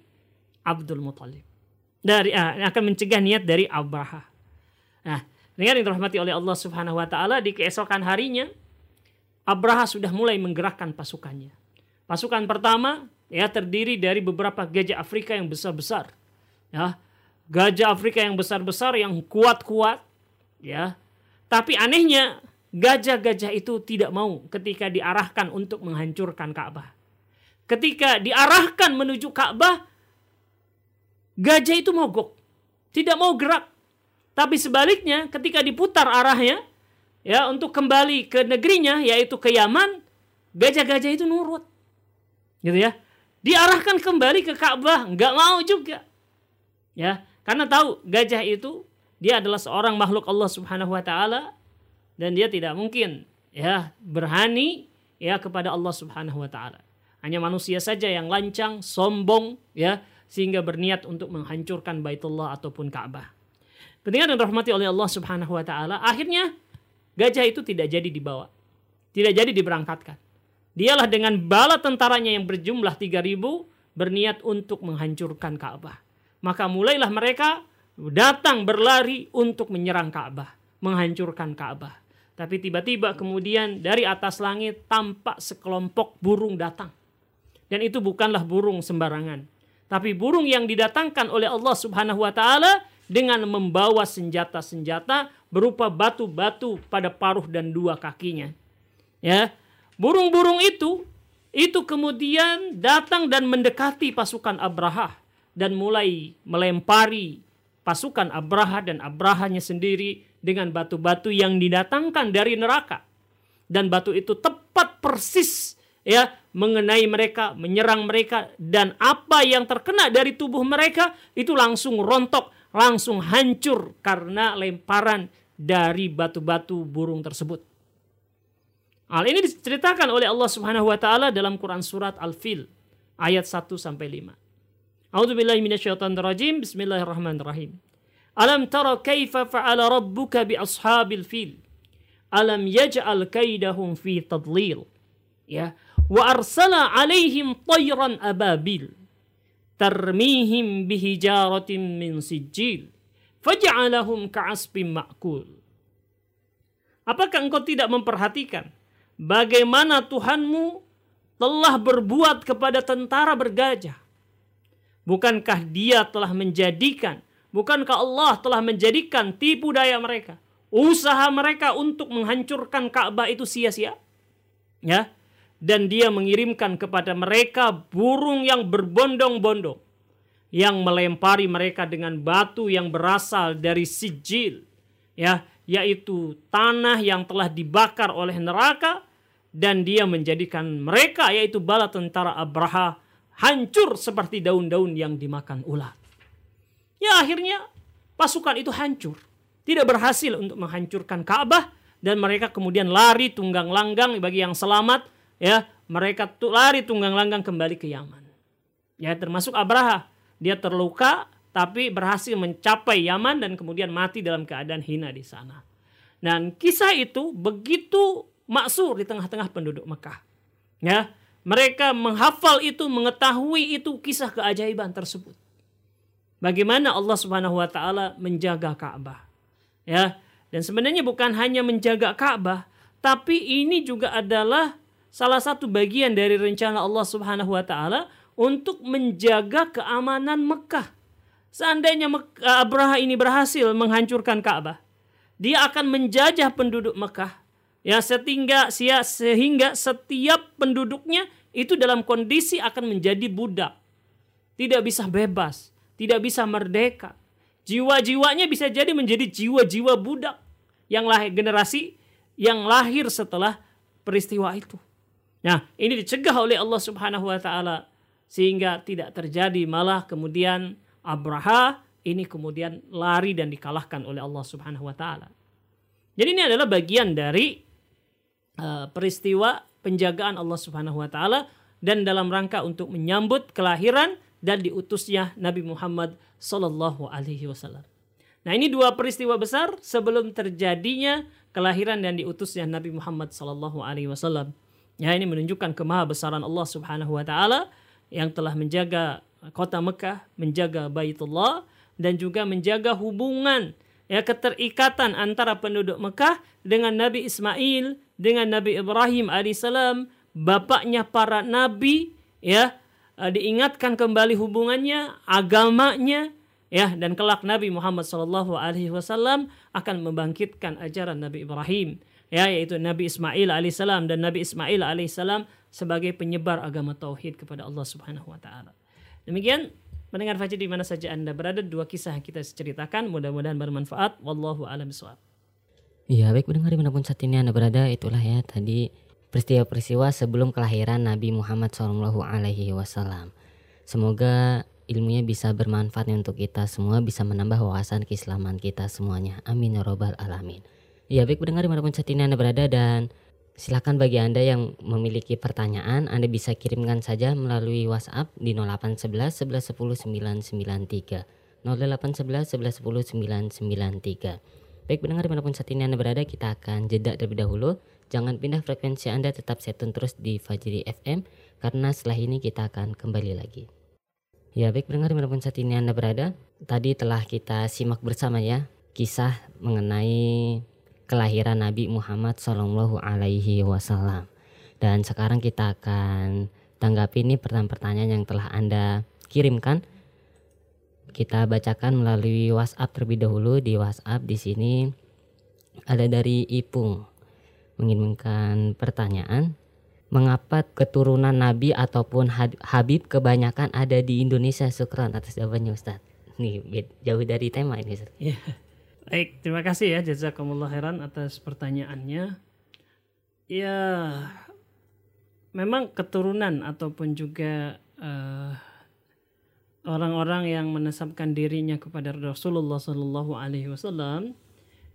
Abdul Muthalib. Dari uh, akan mencegah niat dari Abraha Nah, dengan yang dirahmati oleh Allah Subhanahu wa taala di keesokan harinya Abraha sudah mulai menggerakkan pasukannya. Pasukan pertama ya terdiri dari beberapa gajah Afrika yang besar-besar. Ya. Gajah Afrika yang besar-besar yang kuat-kuat ya. Tapi anehnya gajah-gajah itu tidak mau ketika diarahkan untuk menghancurkan Ka'bah. Ketika diarahkan menuju Ka'bah, gajah itu mogok. Tidak mau gerak. Tapi sebaliknya ketika diputar arahnya ya untuk kembali ke negerinya yaitu ke Yaman, gajah-gajah itu nurut. Gitu ya. Diarahkan kembali ke Ka'bah, nggak mau juga. Ya, karena tahu gajah itu dia adalah seorang makhluk Allah Subhanahu wa taala dan dia tidak mungkin ya berani ya kepada Allah Subhanahu wa taala. Hanya manusia saja yang lancang, sombong ya sehingga berniat untuk menghancurkan Baitullah ataupun Ka'bah. Pendengar yang dirahmati oleh Allah Subhanahu wa taala, akhirnya gajah itu tidak jadi dibawa. Tidak jadi diberangkatkan. Dialah dengan bala tentaranya yang berjumlah 3000 berniat untuk menghancurkan Ka'bah. Maka mulailah mereka datang berlari untuk menyerang Ka'bah, menghancurkan Ka'bah. Tapi tiba-tiba kemudian dari atas langit tampak sekelompok burung datang. Dan itu bukanlah burung sembarangan. Tapi burung yang didatangkan oleh Allah Subhanahu wa taala dengan membawa senjata-senjata berupa batu-batu pada paruh dan dua kakinya. Ya, burung-burung itu itu kemudian datang dan mendekati pasukan Abraha dan mulai melempari pasukan Abraha dan Abrahanya sendiri dengan batu-batu yang didatangkan dari neraka. Dan batu itu tepat persis ya mengenai mereka, menyerang mereka dan apa yang terkena dari tubuh mereka itu langsung rontok langsung hancur karena lemparan dari batu-batu burung tersebut. Hal ini diceritakan oleh Allah Subhanahu wa taala dalam Quran surat Al-Fil ayat 1 sampai 5. A'udzubillahi minasyaitonir rajim. Bismillahirrahmanirrahim. Alam tara kaifa fa'ala rabbuka bi ashabil fil? Alam yaj'al kaidahum fi tadlil? Ya. Wa arsala alaihim tayran ababil tarmihim bihijaratin min sijil faj'alahum ma'kul Apakah engkau tidak memperhatikan bagaimana Tuhanmu telah berbuat kepada tentara bergajah Bukankah dia telah menjadikan, bukankah Allah telah menjadikan tipu daya mereka, usaha mereka untuk menghancurkan Ka'bah itu sia-sia? Ya. Dan dia mengirimkan kepada mereka burung yang berbondong-bondong yang melempari mereka dengan batu yang berasal dari sijil, ya, yaitu tanah yang telah dibakar oleh neraka dan dia menjadikan mereka yaitu bala tentara Abraha hancur seperti daun-daun yang dimakan ulat. Ya akhirnya pasukan itu hancur. Tidak berhasil untuk menghancurkan Ka'bah dan mereka kemudian lari tunggang langgang bagi yang selamat ya mereka tuh lari tunggang langgang kembali ke Yaman. Ya termasuk Abraha dia terluka tapi berhasil mencapai Yaman dan kemudian mati dalam keadaan hina di sana. Dan kisah itu begitu maksur di tengah-tengah penduduk Mekah. Ya, mereka menghafal itu, mengetahui itu kisah keajaiban tersebut. Bagaimana Allah Subhanahu wa taala menjaga Ka'bah. Ya, dan sebenarnya bukan hanya menjaga Ka'bah, tapi ini juga adalah salah satu bagian dari rencana Allah Subhanahu wa taala untuk menjaga keamanan Mekah. Seandainya Abraha ini berhasil menghancurkan Ka'bah, dia akan menjajah penduduk Mekah. Ya, sehingga sehingga setiap penduduknya itu dalam kondisi akan menjadi budak. Tidak bisa bebas, tidak bisa merdeka. Jiwa-jiwanya bisa jadi menjadi jiwa-jiwa budak yang lahir generasi yang lahir setelah peristiwa itu. Nah, ini dicegah oleh Allah Subhanahu wa taala sehingga tidak terjadi malah kemudian Abraha ini kemudian lari dan dikalahkan oleh Allah Subhanahu wa taala. Jadi ini adalah bagian dari uh, peristiwa penjagaan Allah Subhanahu wa taala dan dalam rangka untuk menyambut kelahiran dan diutusnya Nabi Muhammad sallallahu alaihi wasallam. Nah, ini dua peristiwa besar sebelum terjadinya kelahiran dan diutusnya Nabi Muhammad sallallahu alaihi wasallam. Ya, ini menunjukkan kemahabesaran Allah Subhanahu wa taala yang telah menjaga kota Mekah, menjaga Baitullah dan juga menjaga hubungan ya keterikatan antara penduduk Mekah dengan Nabi Ismail, dengan Nabi Ibrahim alaihissalam, bapaknya para nabi, ya eh, diingatkan kembali hubungannya, agamanya, ya dan kelak Nabi Muhammad Wasallam akan membangkitkan ajaran Nabi Ibrahim, ya yaitu Nabi Ismail alaihissalam dan Nabi Ismail alaihissalam sebagai penyebar agama tauhid kepada Allah Subhanahu Wa Taala. Demikian Mendengar Fajr di mana saja Anda berada, dua kisah yang kita ceritakan mudah-mudahan bermanfaat. Wallahu a'lam bishawab. Iya, baik mendengar di mana pun saat ini Anda berada, itulah ya tadi peristiwa-peristiwa sebelum kelahiran Nabi Muhammad SAW. Alaihi Wasallam. Semoga ilmunya bisa bermanfaat untuk kita semua, bisa menambah wawasan keislaman kita semuanya. Amin ya robbal alamin. Ya baik mendengar di mana pun saat ini Anda berada dan Silakan bagi Anda yang memiliki pertanyaan, Anda bisa kirimkan saja melalui WhatsApp di 0811 11 10 993. 0811 11 10 993. Baik pendengar di mana pun saat ini Anda berada, kita akan jeda terlebih dahulu. Jangan pindah frekuensi Anda, tetap setun terus di Fajri FM, karena setelah ini kita akan kembali lagi. Ya baik pendengar di mana pun saat ini Anda berada, tadi telah kita simak bersama ya, kisah mengenai kelahiran Nabi Muhammad Shallallahu Alaihi Wasallam. Dan sekarang kita akan tanggapi ini pertanyaan-pertanyaan yang telah anda kirimkan. Kita bacakan melalui WhatsApp terlebih dahulu di WhatsApp di sini ada dari Ipung mengirimkan pertanyaan mengapa keturunan Nabi ataupun Habib kebanyakan ada di Indonesia? Syukran atas jawabannya Ustaz. Nih jauh dari tema ini. Yeah. Baik, terima kasih ya jazakumullah heran atas pertanyaannya. Ya, memang keturunan ataupun juga eh, orang-orang yang menetapkan dirinya kepada Rasulullah Shallallahu Alaihi Wasallam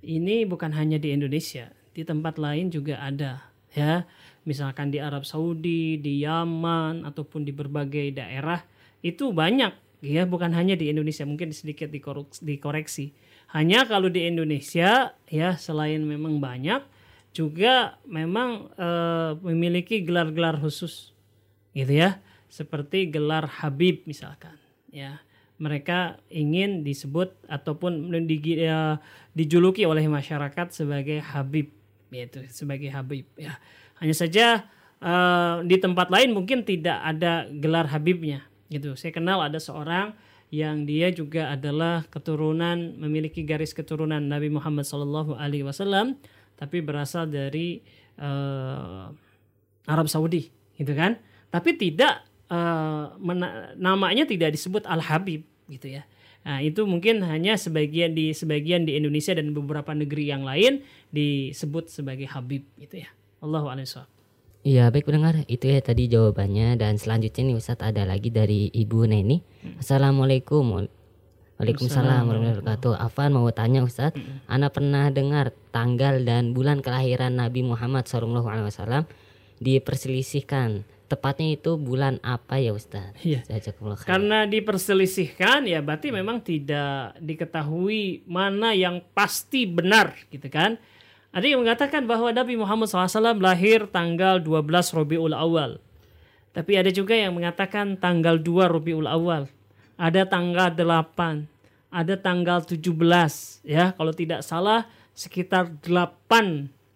ini bukan hanya di Indonesia, di tempat lain juga ada ya. Misalkan di Arab Saudi, di Yaman ataupun di berbagai daerah itu banyak ya, bukan hanya di Indonesia, mungkin sedikit dikoreksi hanya kalau di Indonesia ya selain memang banyak juga memang e, memiliki gelar-gelar khusus gitu ya. Seperti gelar Habib misalkan ya. Mereka ingin disebut ataupun di, ya, dijuluki oleh masyarakat sebagai Habib yaitu sebagai Habib ya. Hanya saja e, di tempat lain mungkin tidak ada gelar Habibnya Gitu. Saya kenal ada seorang yang dia juga adalah keturunan memiliki garis keturunan Nabi Muhammad Shallallahu Alaihi Wasallam, tapi berasal dari uh, Arab Saudi, gitu kan? Tapi tidak uh, namanya tidak disebut Al Habib, gitu ya. Nah, itu mungkin hanya sebagian di sebagian di Indonesia dan beberapa negeri yang lain disebut sebagai Habib, gitu ya. Allahu a'lam Iya baik pendengar itu ya tadi jawabannya dan selanjutnya nih Ustadz ada lagi dari Ibu Neni. Hmm. Assalamualaikum. Waalaikumsalam warahmatullahi wabarakatuh. Afan mau tanya Ustadz, hmm. Ana pernah dengar tanggal dan bulan kelahiran Nabi Muhammad SAW diperselisihkan. Tepatnya itu bulan apa ya Ustadz? Iya. Karena diperselisihkan ya berarti memang tidak diketahui mana yang pasti benar gitu kan. Ada yang mengatakan bahwa Nabi Muhammad SAW lahir tanggal 12 Rabiul Awal. Tapi ada juga yang mengatakan tanggal 2 Rabiul Awal. Ada tanggal 8, ada tanggal 17 ya kalau tidak salah sekitar 8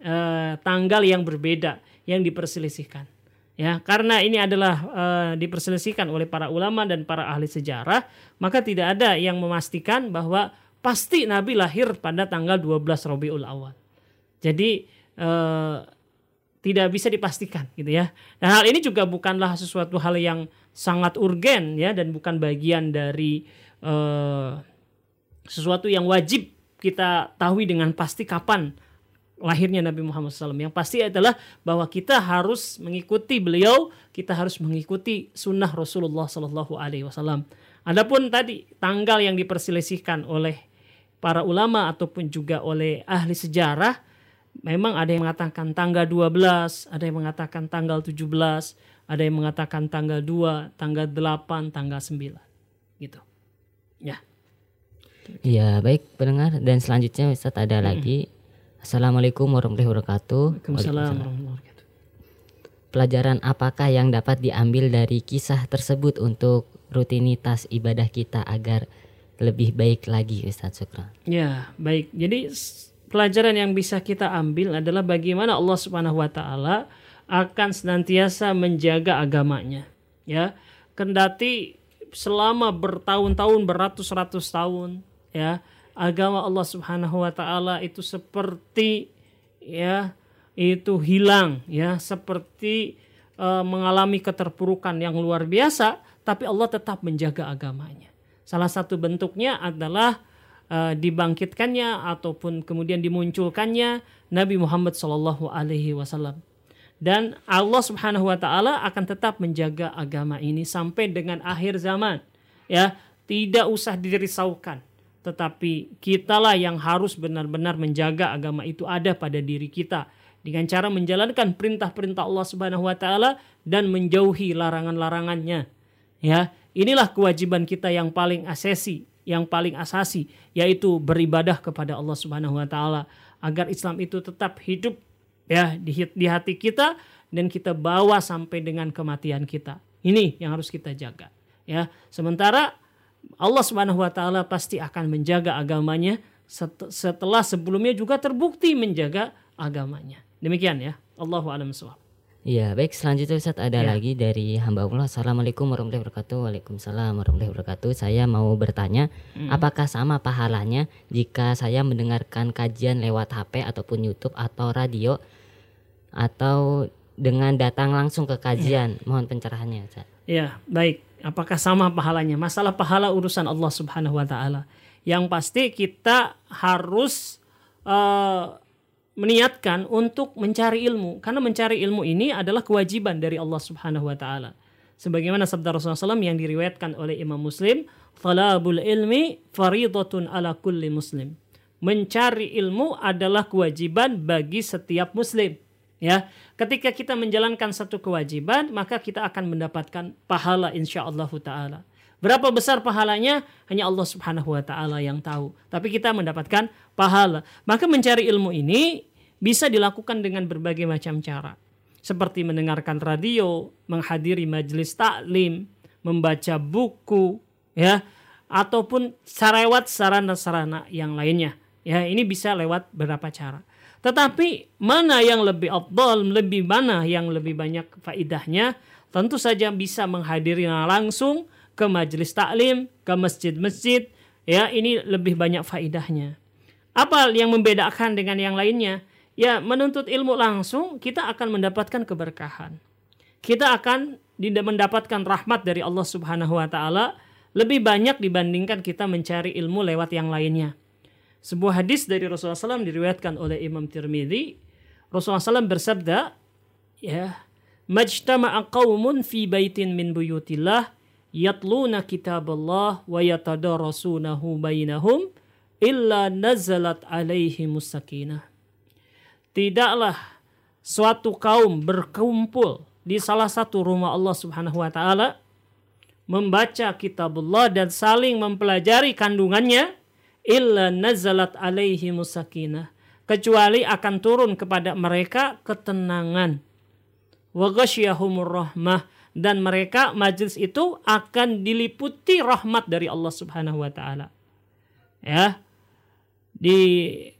eh, tanggal yang berbeda yang diperselisihkan. Ya, karena ini adalah eh, diperselisihkan oleh para ulama dan para ahli sejarah, maka tidak ada yang memastikan bahwa pasti Nabi lahir pada tanggal 12 Rabiul Awal. Jadi eh, tidak bisa dipastikan gitu ya. Dan hal ini juga bukanlah sesuatu hal yang sangat urgen ya dan bukan bagian dari eh, sesuatu yang wajib kita tahu dengan pasti kapan lahirnya Nabi Muhammad SAW. Yang pasti adalah bahwa kita harus mengikuti beliau, kita harus mengikuti sunnah Rasulullah Sallallahu Alaihi Wasallam. Adapun tadi tanggal yang diperselisihkan oleh para ulama ataupun juga oleh ahli sejarah memang ada yang mengatakan tanggal 12, ada yang mengatakan tanggal 17, ada yang mengatakan tanggal 2, tanggal 8, tanggal 9. Gitu. Ya. Iya, baik pendengar dan selanjutnya Ustaz ada hmm. lagi Assalamualaikum warahmatullahi wabarakatuh. Waalaikumsalam warahmatullahi wabarakatuh. Pelajaran apakah yang dapat diambil dari kisah tersebut untuk rutinitas ibadah kita agar lebih baik lagi Ustaz Sukra? Ya, baik. Jadi pelajaran yang bisa kita ambil adalah bagaimana Allah Subhanahu wa taala akan senantiasa menjaga agamanya ya. Kendati selama bertahun-tahun beratus-ratus tahun ya agama Allah Subhanahu wa taala itu seperti ya itu hilang ya seperti uh, mengalami keterpurukan yang luar biasa tapi Allah tetap menjaga agamanya. Salah satu bentuknya adalah uh, dibangkitkannya ataupun kemudian dimunculkannya Nabi Muhammad Shallallahu Alaihi Wasallam. Dan Allah Subhanahu Wa Taala akan tetap menjaga agama ini sampai dengan akhir zaman ya. Tidak usah dirisaukan tetapi kitalah yang harus benar-benar menjaga agama itu ada pada diri kita. Dengan cara menjalankan perintah-perintah Allah Subhanahu wa taala dan menjauhi larangan-larangannya. Ya, inilah kewajiban kita yang paling asesi yang paling asasi yaitu beribadah kepada Allah Subhanahu wa taala agar Islam itu tetap hidup ya di, di hati kita dan kita bawa sampai dengan kematian kita. Ini yang harus kita jaga ya. Sementara Allah Subhanahu wa taala pasti akan menjaga agamanya setelah sebelumnya juga terbukti menjaga agamanya. Demikian ya. Allahu a'lam Iya, baik selanjutnya Ustaz ada ya. lagi dari hamba Allah. Assalamualaikum warahmatullahi wabarakatuh. Waalaikumsalam warahmatullahi wabarakatuh. Saya mau bertanya, hmm. apakah sama pahalanya jika saya mendengarkan kajian lewat HP ataupun YouTube atau radio atau dengan datang langsung ke kajian? Ya. Mohon pencerahannya, Ustaz. Iya, baik. Apakah sama pahalanya? Masalah pahala urusan Allah Subhanahu wa taala. Yang pasti kita harus uh, meniatkan untuk mencari ilmu karena mencari ilmu ini adalah kewajiban dari Allah Subhanahu wa taala. Sebagaimana sabda Rasulullah SAW yang diriwayatkan oleh Imam Muslim, "Talabul ilmi faridatun ala kulli muslim." Mencari ilmu adalah kewajiban bagi setiap muslim. Ya, ketika kita menjalankan satu kewajiban, maka kita akan mendapatkan pahala insya Allah taala. Berapa besar pahalanya hanya Allah Subhanahu wa taala yang tahu. Tapi kita mendapatkan pahala. Maka mencari ilmu ini bisa dilakukan dengan berbagai macam cara. Seperti mendengarkan radio, menghadiri majelis taklim, membaca buku, ya, ataupun lewat sarana-sarana yang lainnya. Ya, ini bisa lewat beberapa cara. Tetapi mana yang lebih afdal, lebih mana yang lebih banyak faidahnya? Tentu saja bisa menghadiri langsung ke majelis taklim, ke masjid-masjid, ya ini lebih banyak faidahnya. Apa yang membedakan dengan yang lainnya? Ya, menuntut ilmu langsung kita akan mendapatkan keberkahan. Kita akan mendapatkan rahmat dari Allah Subhanahu wa taala lebih banyak dibandingkan kita mencari ilmu lewat yang lainnya. Sebuah hadis dari Rasulullah SAW diriwayatkan oleh Imam Tirmidzi. Rasulullah SAW bersabda, ya, majtama'a qaumun fi baitin min buyutillah yatluna kitaballah wa yatadarasunahu bainahum illa nazalat alaihi musakinah. Tidaklah suatu kaum berkumpul di salah satu rumah Allah Subhanahu wa taala membaca kitabullah dan saling mempelajari kandungannya illa nazalat alaihi musakinah kecuali akan turun kepada mereka ketenangan wa ghasyiyahumur rahmah dan mereka majlis itu akan diliputi rahmat dari Allah Subhanahu wa taala. Ya. Di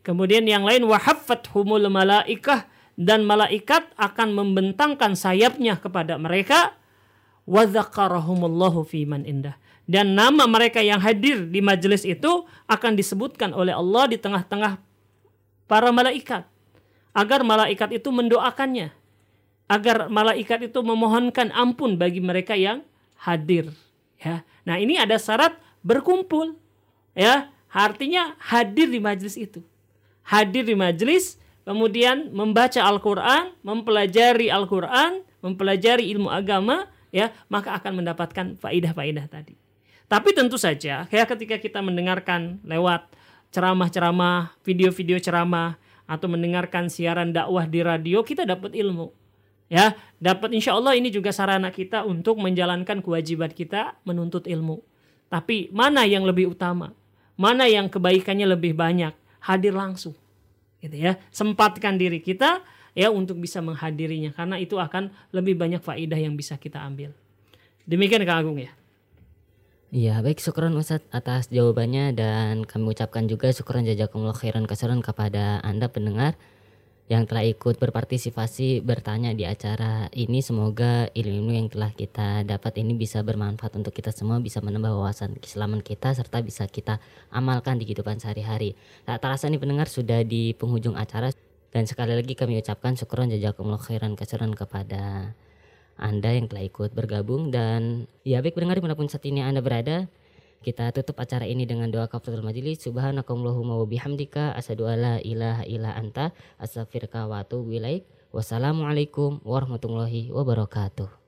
kemudian yang lain humul malaikah dan malaikat akan membentangkan sayapnya kepada mereka wa dzakarahumullahu fiman indah. Dan nama mereka yang hadir di majelis itu akan disebutkan oleh Allah di tengah-tengah para malaikat agar malaikat itu mendoakannya agar malaikat itu memohonkan ampun bagi mereka yang hadir ya. Nah ini ada syarat berkumpul ya. Artinya hadir di majelis itu. Hadir di majelis kemudian membaca Al-Qur'an mempelajari Al-Qur'an mempelajari ilmu agama ya maka akan mendapatkan faidah-faidah tadi. Tapi tentu saja ya ketika kita mendengarkan lewat ceramah-ceramah video-video ceramah atau mendengarkan siaran dakwah di radio kita dapat ilmu ya dapat insya Allah ini juga sarana kita untuk menjalankan kewajiban kita menuntut ilmu. Tapi mana yang lebih utama? Mana yang kebaikannya lebih banyak? Hadir langsung gitu ya. Sempatkan diri kita ya untuk bisa menghadirinya. Karena itu akan lebih banyak faidah yang bisa kita ambil. Demikian Kak Agung ya. Iya baik. Syukuran Ustaz atas jawabannya. Dan kami ucapkan juga syukuran jazakumullah khairan kasaran kepada Anda pendengar yang telah ikut berpartisipasi bertanya di acara ini. Semoga ilmu yang telah kita dapat ini bisa bermanfaat untuk kita semua bisa menambah wawasan keislaman kita serta bisa kita amalkan di kehidupan sehari-hari. Tak terasa nih pendengar sudah di penghujung acara. Dan sekali lagi kami ucapkan syukuran jazakumullah khairan kasaran kepada anda yang telah ikut bergabung. Dan ya baik pendengar di mana pun saat ini Anda berada kita tutup acara ini dengan doa kafaratul majelis. Subhanakallahumma wa bihamdika asyhadu alla ilaha illa anta astaghfiruka wa atubu ilaik. Wassalamualaikum warahmatullahi wabarakatuh.